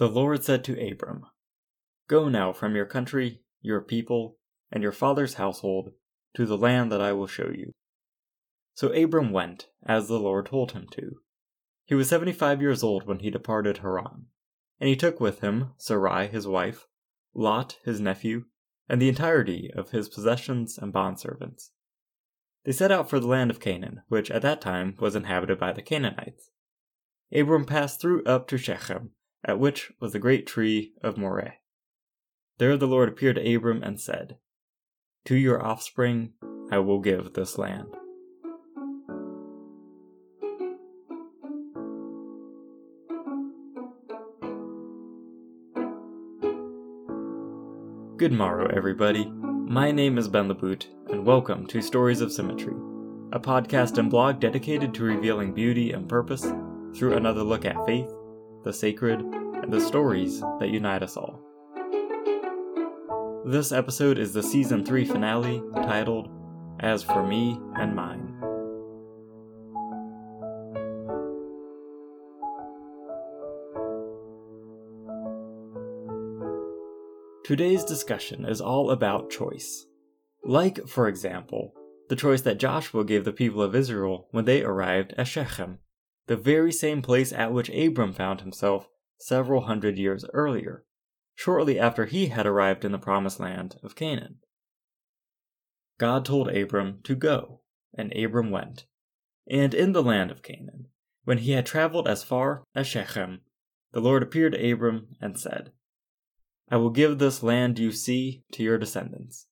The Lord said to Abram, Go now from your country, your people, and your father's household to the land that I will show you. So Abram went, as the Lord told him to. He was seventy five years old when he departed Haran, and he took with him Sarai his wife, Lot his nephew, and the entirety of his possessions and bondservants. They set out for the land of Canaan, which at that time was inhabited by the Canaanites. Abram passed through up to Shechem, at which was the great tree of Moreh. There the Lord appeared to Abram and said, To your offspring I will give this land. Good morrow, everybody. My name is Ben LeBoot, and welcome to Stories of Symmetry, a podcast and blog dedicated to revealing beauty and purpose through another look at faith, the sacred, and the stories that unite us all. This episode is the season 3 finale titled As for Me and Mine. Today's discussion is all about choice. Like, for example, the choice that Joshua gave the people of Israel when they arrived at Shechem, the very same place at which Abram found himself several hundred years earlier, shortly after he had arrived in the promised land of Canaan. God told Abram to go, and Abram went. And in the land of Canaan, when he had traveled as far as Shechem, the Lord appeared to Abram and said, I will give this land you see to your descendants.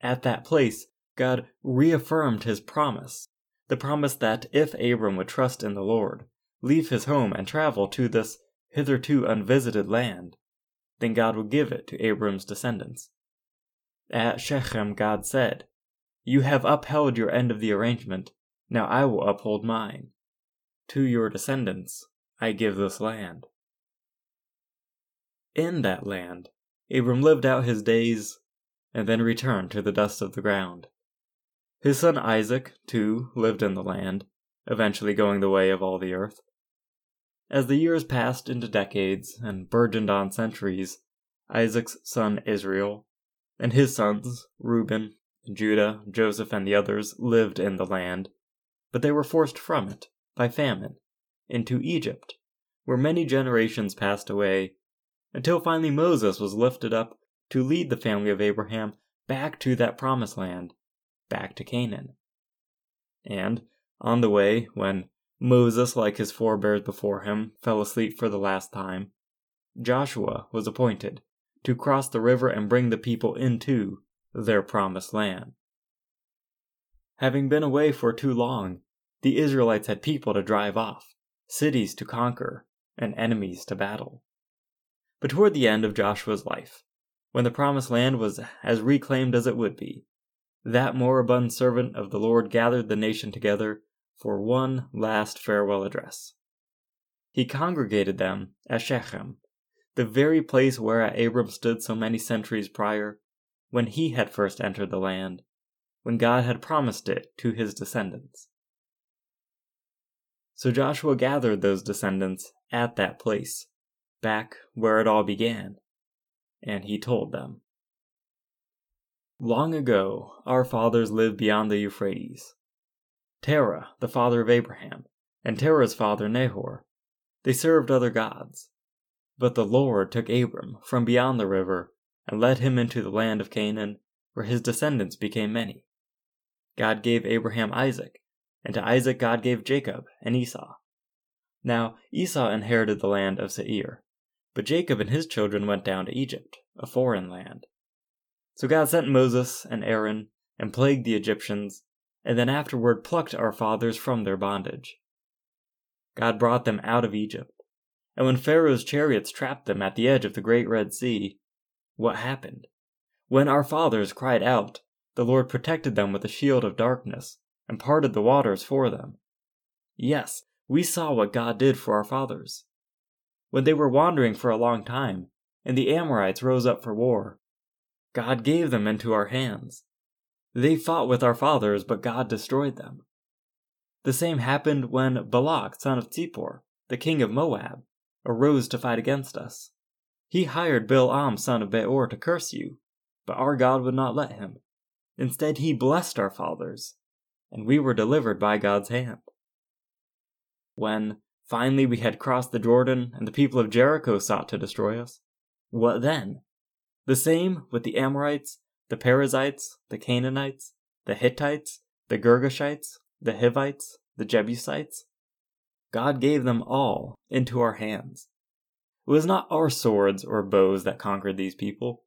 At that place, God reaffirmed his promise, the promise that if Abram would trust in the Lord, leave his home, and travel to this hitherto unvisited land, then God would give it to Abram's descendants. At Shechem, God said, You have upheld your end of the arrangement, now I will uphold mine. To your descendants I give this land in that land, Abram lived out his days and then returned to the dust of the ground. His son Isaac, too, lived in the land, eventually going the way of all the earth. As the years passed into decades and burgeoned on centuries, Isaac's son Israel, and his sons, Reuben, Judah, Joseph, and the others, lived in the land, but they were forced from it by famine into Egypt, where many generations passed away until finally Moses was lifted up to lead the family of Abraham back to that promised land, back to Canaan. And, on the way, when Moses, like his forebears before him, fell asleep for the last time, Joshua was appointed to cross the river and bring the people into their promised land. Having been away for too long, the Israelites had people to drive off, cities to conquer, and enemies to battle. But toward the end of Joshua's life, when the promised land was as reclaimed as it would be, that moribund servant of the Lord gathered the nation together for one last farewell address. He congregated them at Shechem, the very place where Abram stood so many centuries prior, when he had first entered the land, when God had promised it to his descendants. So Joshua gathered those descendants at that place back where it all began, and he told them. Long ago, our fathers lived beyond the Euphrates. Terah, the father of Abraham, and Terah's father Nahor, they served other gods. But the Lord took Abram from beyond the river and led him into the land of Canaan, where his descendants became many. God gave Abraham Isaac, and to Isaac God gave Jacob and Esau. Now Esau inherited the land of Seir, but Jacob and his children went down to Egypt, a foreign land. So God sent Moses and Aaron and plagued the Egyptians, and then afterward plucked our fathers from their bondage. God brought them out of Egypt, and when Pharaoh's chariots trapped them at the edge of the great Red Sea, what happened? When our fathers cried out, the Lord protected them with a shield of darkness and parted the waters for them. Yes, we saw what God did for our fathers when they were wandering for a long time, and the Amorites rose up for war. God gave them into our hands. They fought with our fathers, but God destroyed them. The same happened when Balak, son of Zippor, the king of Moab, arose to fight against us. He hired Bil'am son of Beor to curse you, but our God would not let him. Instead, he blessed our fathers, and we were delivered by God's hand. When, finally, we had crossed the Jordan and the people of Jericho sought to destroy us, what then? The same with the Amorites, the Perizzites, the Canaanites, the Hittites, the Girgashites, the Hivites, the Jebusites. God gave them all into our hands. It was not our swords or bows that conquered these people,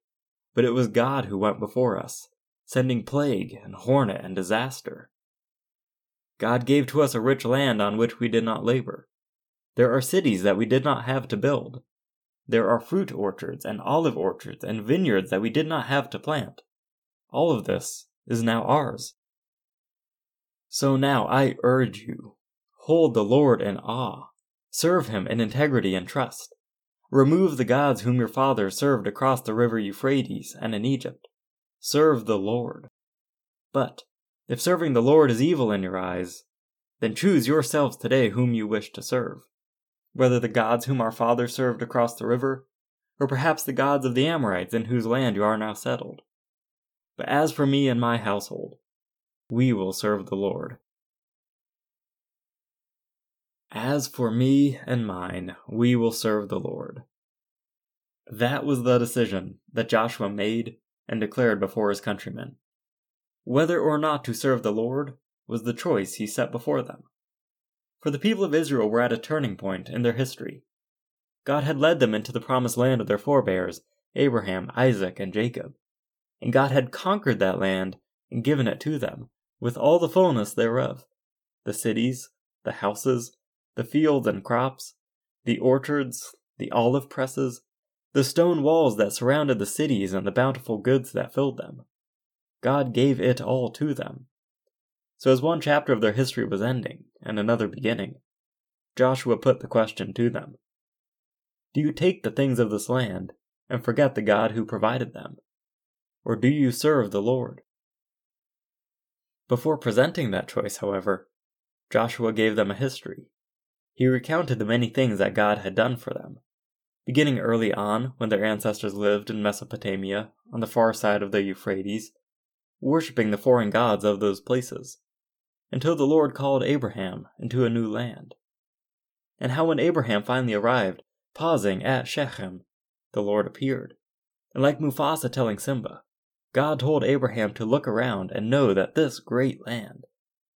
but it was God who went before us, sending plague and hornet and disaster. God gave to us a rich land on which we did not labor. There are cities that we did not have to build. There are fruit orchards and olive orchards and vineyards that we did not have to plant. All of this is now ours. So now I urge you hold the Lord in awe, serve him in integrity and trust. Remove the gods whom your fathers served across the river Euphrates and in Egypt. Serve the Lord. But if serving the Lord is evil in your eyes, then choose yourselves today whom you wish to serve, whether the gods whom our fathers served across the river, or perhaps the gods of the Amorites in whose land you are now settled. But as for me and my household, we will serve the Lord. As for me and mine, we will serve the Lord. That was the decision that Joshua made and declared before his countrymen. Whether or not to serve the Lord was the choice he set before them. For the people of Israel were at a turning point in their history. God had led them into the promised land of their forebears, Abraham, Isaac, and Jacob, and God had conquered that land and given it to them with all the fullness thereof the cities, the houses, the fields and crops, the orchards, the olive presses, the stone walls that surrounded the cities and the bountiful goods that filled them. God gave it all to them. So, as one chapter of their history was ending and another beginning, Joshua put the question to them Do you take the things of this land and forget the God who provided them? Or do you serve the Lord? Before presenting that choice, however, Joshua gave them a history. He recounted the many things that God had done for them, beginning early on when their ancestors lived in Mesopotamia on the far side of the Euphrates, worshipping the foreign gods of those places, until the Lord called Abraham into a new land. And how when Abraham finally arrived, pausing at Shechem, the Lord appeared, and like Mufasa telling Simba, God told Abraham to look around and know that this great land,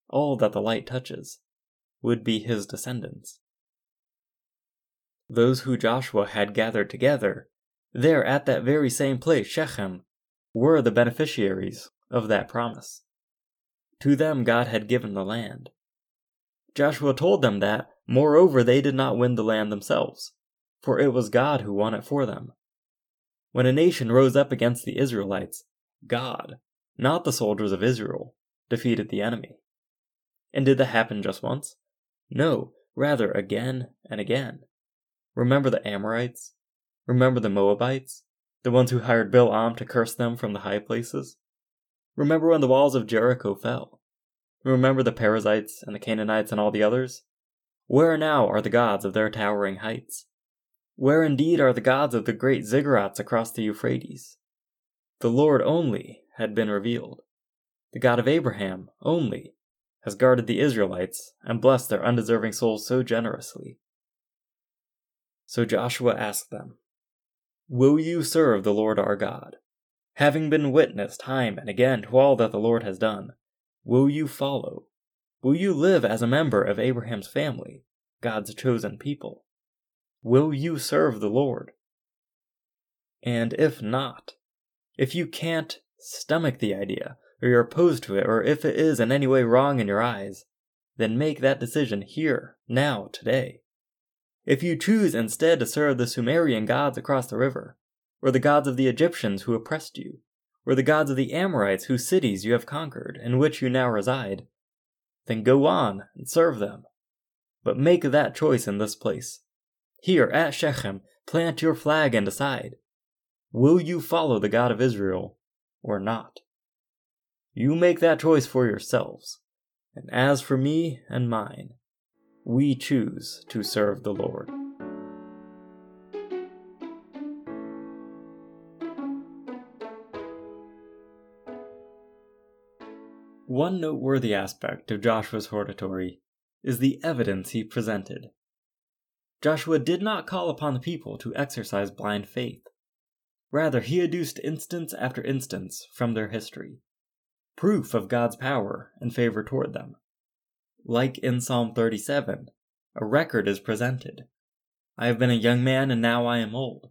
all that the light touches, would be his descendants. Those who Joshua had gathered together, there at that very same place, Shechem, were the beneficiaries of that promise. To them God had given the land. Joshua told them that, moreover, they did not win the land themselves, for it was God who won it for them. When a nation rose up against the Israelites, God, not the soldiers of Israel, defeated the enemy. And did that happen just once? No, rather again and again. Remember the Amorites? Remember the Moabites? The ones who hired Bil'am to curse them from the high places? Remember when the walls of Jericho fell? Remember the Perizzites and the Canaanites and all the others? Where now are the gods of their towering heights? Where indeed are the gods of the great ziggurats across the Euphrates? The Lord only had been revealed. The God of Abraham only has guarded the Israelites and blessed their undeserving souls so generously. So Joshua asked them, Will you serve the Lord our God? Having been witness time and again to all that the Lord has done, will you follow? Will you live as a member of Abraham's family, God's chosen people? Will you serve the Lord? And if not, if you can't stomach the idea, or you're opposed to it, or if it is in any way wrong in your eyes, then make that decision here, now, today. If you choose instead to serve the Sumerian gods across the river, or the gods of the Egyptians who oppressed you, or the gods of the Amorites whose cities you have conquered, in which you now reside, then go on and serve them. But make that choice in this place. Here at Shechem, plant your flag and decide Will you follow the God of Israel or not? You make that choice for yourselves. And as for me and mine, we choose to serve the Lord. One noteworthy aspect of Joshua's hortatory is the evidence he presented. Joshua did not call upon the people to exercise blind faith. Rather, he adduced instance after instance from their history, proof of God's power and favor toward them. Like in Psalm 37, a record is presented. I have been a young man and now I am old,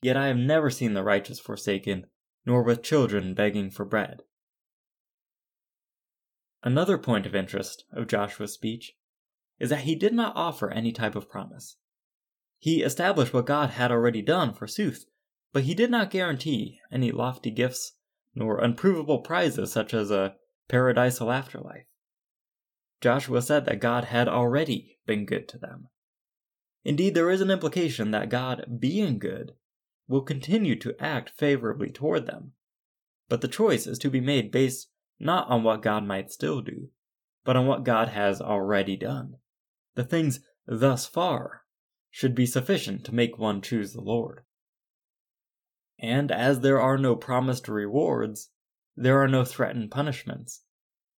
yet I have never seen the righteous forsaken, nor with children begging for bread. Another point of interest of Joshua's speech is that he did not offer any type of promise. He established what God had already done, forsooth, but he did not guarantee any lofty gifts nor unprovable prizes such as a paradisal afterlife. Joshua said that God had already been good to them. Indeed, there is an implication that God, being good, will continue to act favorably toward them. But the choice is to be made based not on what God might still do, but on what God has already done. The things thus far should be sufficient to make one choose the Lord. And as there are no promised rewards, there are no threatened punishments,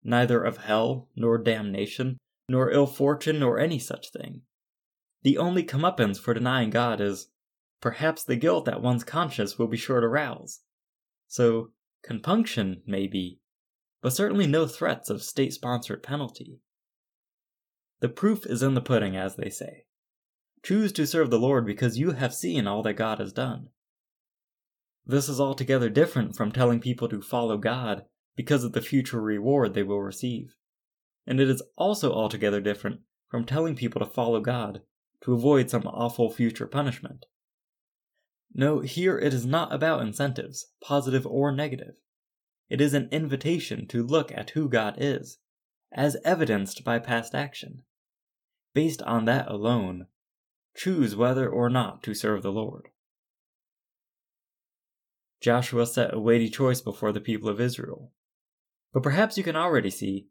neither of hell, nor damnation, nor ill fortune, nor any such thing. The only comeuppance for denying God is perhaps the guilt that one's conscience will be sure to rouse. So, compunction may be, but certainly no threats of state sponsored penalty. The proof is in the pudding, as they say. Choose to serve the Lord because you have seen all that God has done. This is altogether different from telling people to follow God because of the future reward they will receive. And it is also altogether different from telling people to follow God to avoid some awful future punishment. No, here it is not about incentives, positive or negative. It is an invitation to look at who God is, as evidenced by past action. Based on that alone, choose whether or not to serve the Lord. Joshua set a weighty choice before the people of Israel. But perhaps you can already see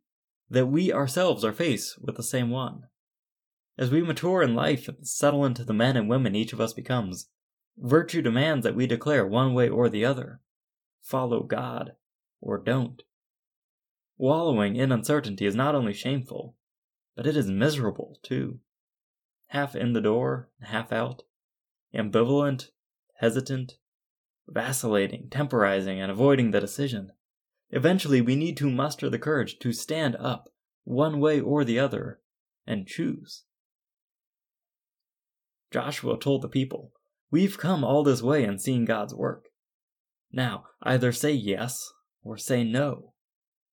that we ourselves are faced with the same one. As we mature in life and settle into the men and women each of us becomes, virtue demands that we declare one way or the other follow God or don't. Wallowing in uncertainty is not only shameful, but it is miserable too half in the door, half out, ambivalent, hesitant, vacillating, temporizing, and avoiding the decision. Eventually, we need to muster the courage to stand up, one way or the other, and choose. Joshua told the people, We've come all this way and seen God's work. Now, either say yes or say no,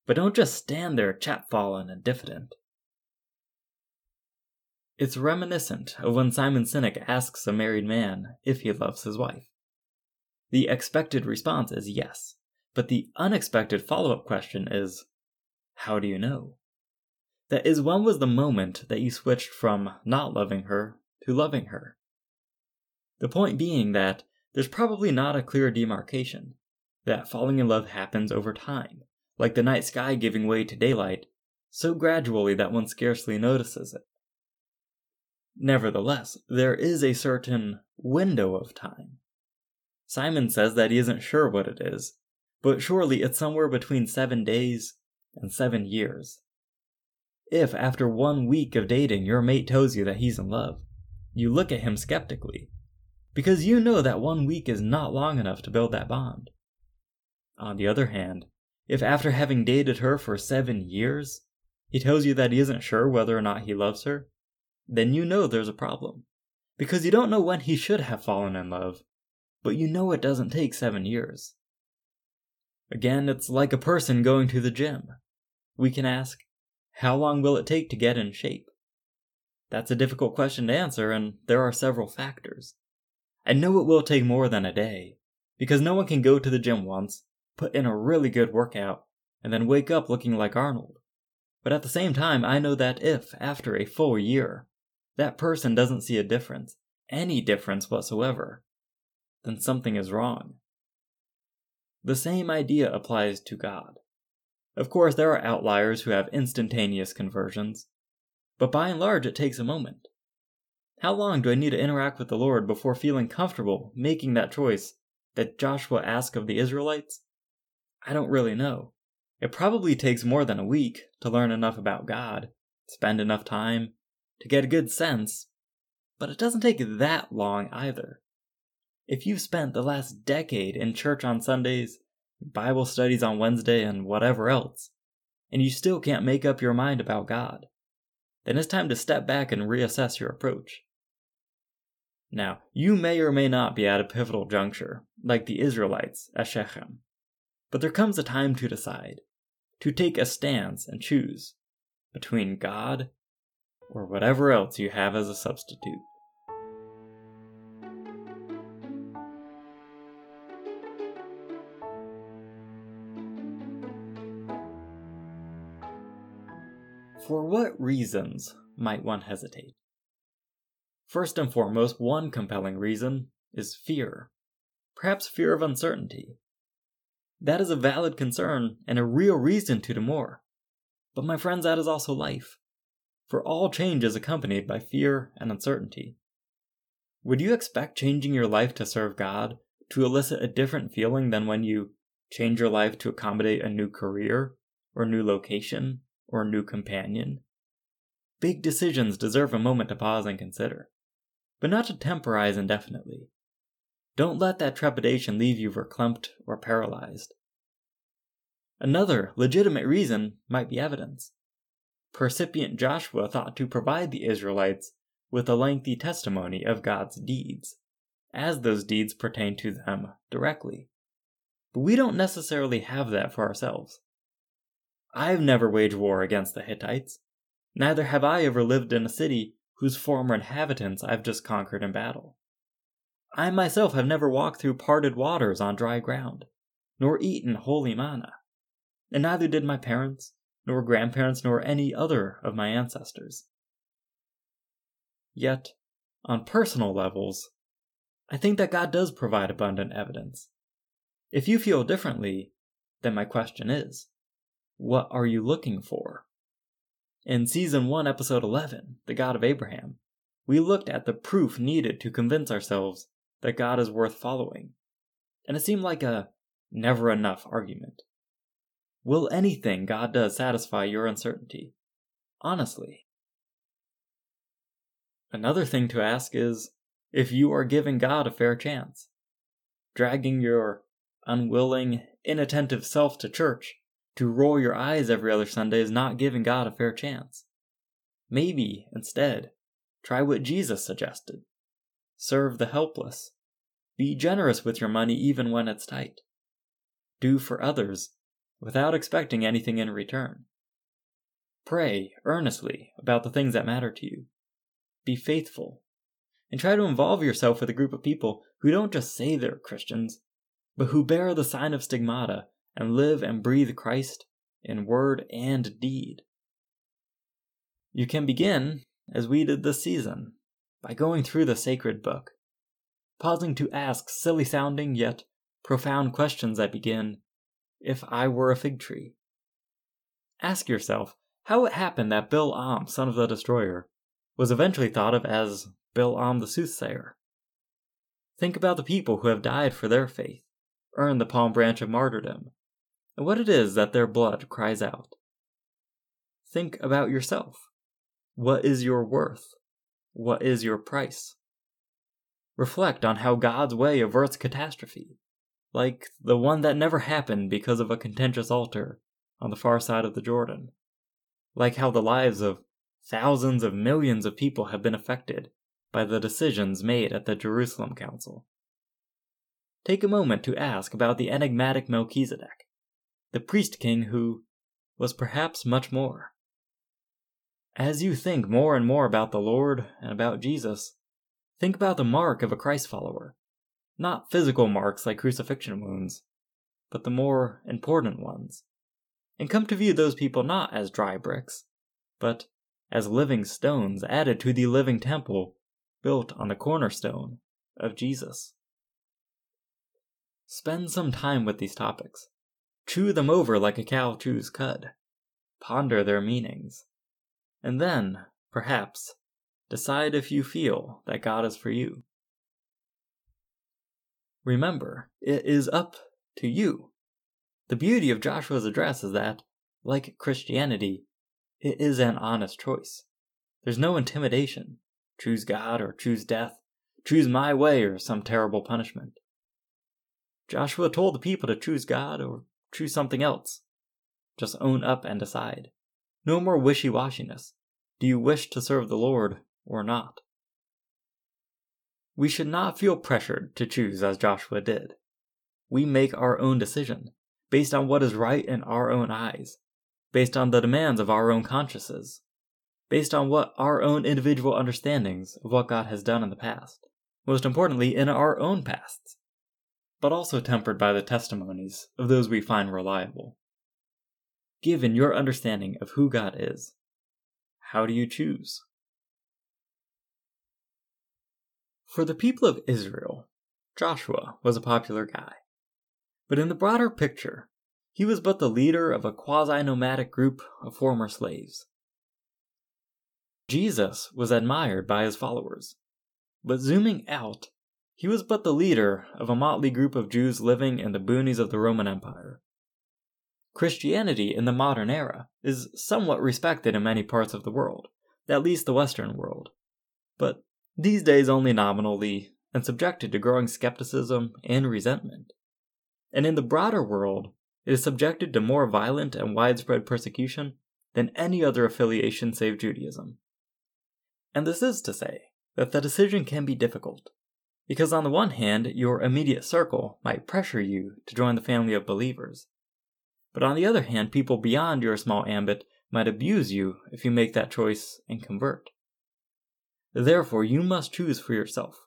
but don't just stand there chapfallen and diffident. It's reminiscent of when Simon Sinek asks a married man if he loves his wife. The expected response is yes, but the unexpected follow up question is, How do you know? That is, when was the moment that you switched from not loving her to loving her? The point being that there's probably not a clear demarcation, that falling in love happens over time, like the night sky giving way to daylight, so gradually that one scarcely notices it. Nevertheless, there is a certain window of time. Simon says that he isn't sure what it is, but surely it's somewhere between seven days and seven years. If, after one week of dating, your mate tells you that he's in love, you look at him skeptically, because you know that one week is not long enough to build that bond. On the other hand, if after having dated her for seven years, he tells you that he isn't sure whether or not he loves her, then you know there's a problem. Because you don't know when he should have fallen in love, but you know it doesn't take seven years. Again, it's like a person going to the gym. We can ask, how long will it take to get in shape? That's a difficult question to answer, and there are several factors. I know it will take more than a day, because no one can go to the gym once, put in a really good workout, and then wake up looking like Arnold. But at the same time, I know that if, after a full year, that person doesn't see a difference, any difference whatsoever, then something is wrong. The same idea applies to God. Of course, there are outliers who have instantaneous conversions, but by and large, it takes a moment. How long do I need to interact with the Lord before feeling comfortable making that choice that Joshua asked of the Israelites? I don't really know, It probably takes more than a week to learn enough about God, spend enough time, to get a good sense, but it doesn't take that long either. If you've spent the last decade in church on Sundays, Bible studies on Wednesday, and whatever else, and you still can't make up your mind about God, then it's time to step back and reassess your approach. Now, you may or may not be at a pivotal juncture, like the Israelites at Shechem, but there comes a time to decide, to take a stance and choose between God or whatever else you have as a substitute. For what reasons might one hesitate? First and foremost, one compelling reason is fear. Perhaps fear of uncertainty. That is a valid concern and a real reason to demur. But my friends, that is also life. For all change is accompanied by fear and uncertainty. Would you expect changing your life to serve God to elicit a different feeling than when you change your life to accommodate a new career, or new location, or a new companion? Big decisions deserve a moment to pause and consider, but not to temporize indefinitely. Don't let that trepidation leave you verklempt or paralyzed. Another legitimate reason might be evidence. Percipient Joshua thought to provide the Israelites with a lengthy testimony of God's deeds, as those deeds pertain to them directly. But we don't necessarily have that for ourselves. I've never waged war against the Hittites, neither have I ever lived in a city whose former inhabitants I've just conquered in battle. I myself have never walked through parted waters on dry ground, nor eaten holy manna and neither did my parents, nor grandparents, nor any other of my ancestors. Yet, on personal levels, I think that God does provide abundant evidence. If you feel differently, then my question is what are you looking for? In Season 1, Episode 11, The God of Abraham, we looked at the proof needed to convince ourselves that God is worth following, and it seemed like a never enough argument. Will anything God does satisfy your uncertainty? Honestly. Another thing to ask is if you are giving God a fair chance. Dragging your unwilling, inattentive self to church to roll your eyes every other Sunday is not giving God a fair chance. Maybe, instead, try what Jesus suggested serve the helpless. Be generous with your money even when it's tight. Do for others without expecting anything in return. Pray earnestly about the things that matter to you. Be faithful. And try to involve yourself with a group of people who don't just say they're Christians, but who bear the sign of stigmata and live and breathe Christ in word and deed. You can begin, as we did this season, by going through the sacred book, pausing to ask silly sounding yet profound questions that begin if I were a fig tree? Ask yourself how it happened that Bil'am, son of the destroyer, was eventually thought of as Bil'am the soothsayer. Think about the people who have died for their faith, earned the palm branch of martyrdom, and what it is that their blood cries out. Think about yourself. What is your worth? What is your price? Reflect on how God's way averts catastrophe like the one that never happened because of a contentious altar on the far side of the Jordan. Like how the lives of thousands of millions of people have been affected by the decisions made at the Jerusalem Council. Take a moment to ask about the enigmatic Melchizedek, the priest king who was perhaps much more. As you think more and more about the Lord and about Jesus, think about the mark of a Christ follower not physical marks like crucifixion wounds, but the more important ones, and come to view those people not as dry bricks, but as living stones added to the living temple built on the cornerstone of Jesus. Spend some time with these topics. Chew them over like a cow chews cud. Ponder their meanings. And then, perhaps, decide if you feel that God is for you. Remember, it is up to you. The beauty of Joshua's address is that, like Christianity, it is an honest choice. There's no intimidation. Choose God or choose death. Choose my way or some terrible punishment. Joshua told the people to choose God or choose something else. Just own up and decide. No more wishy washiness. Do you wish to serve the Lord or not? We should not feel pressured to choose as Joshua did. We make our own decision, based on what is right in our own eyes, based on the demands of our own consciences, based on what our own individual understandings of what God has done in the past, most importantly, in our own pasts, but also tempered by the testimonies of those we find reliable. Given your understanding of who God is, how do you choose? For the people of Israel, Joshua was a popular guy. But in the broader picture, he was but the leader of a quasi nomadic group of former slaves. Jesus was admired by his followers, but zooming out, he was but the leader of a motley group of Jews living in the boonies of the Roman Empire. Christianity in the modern era is somewhat respected in many parts of the world, at least the Western world, but these days only nominally, and subjected to growing skepticism and resentment. And in the broader world, it is subjected to more violent and widespread persecution than any other affiliation save Judaism. And this is to say that the decision can be difficult, because on the one hand, your immediate circle might pressure you to join the family of believers, but on the other hand, people beyond your small ambit might abuse you if you make that choice and convert. Therefore, you must choose for yourself.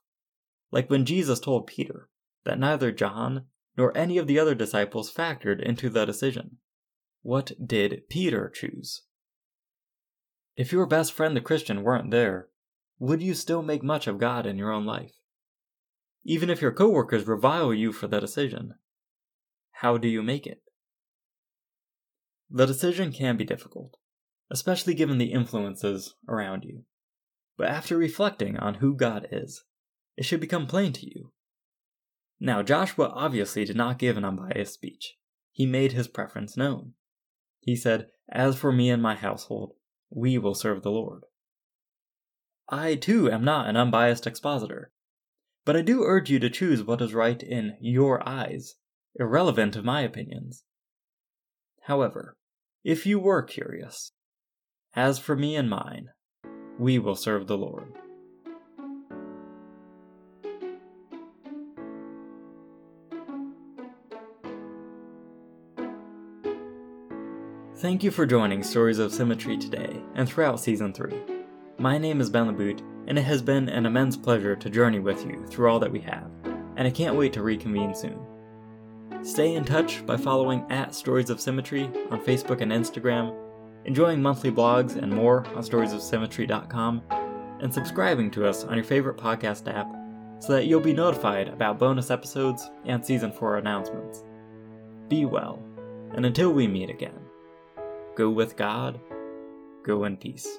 Like when Jesus told Peter that neither John nor any of the other disciples factored into the decision. What did Peter choose? If your best friend the Christian weren't there, would you still make much of God in your own life? Even if your coworkers revile you for the decision, how do you make it? The decision can be difficult, especially given the influences around you. But after reflecting on who God is, it should become plain to you. Now, Joshua obviously did not give an unbiased speech. He made his preference known. He said, As for me and my household, we will serve the Lord. I, too, am not an unbiased expositor, but I do urge you to choose what is right in your eyes, irrelevant of my opinions. However, if you were curious, as for me and mine, we will serve the Lord. Thank you for joining Stories of Symmetry today and throughout Season 3. My name is Ben LeBoot, and it has been an immense pleasure to journey with you through all that we have, and I can't wait to reconvene soon. Stay in touch by following at Stories of Symmetry on Facebook and Instagram enjoying monthly blogs and more on storiesofsymmetry.com, and subscribing to us on your favorite podcast app so that you'll be notified about bonus episodes and season 4 announcements. Be well, and until we meet again, go with God, go in peace.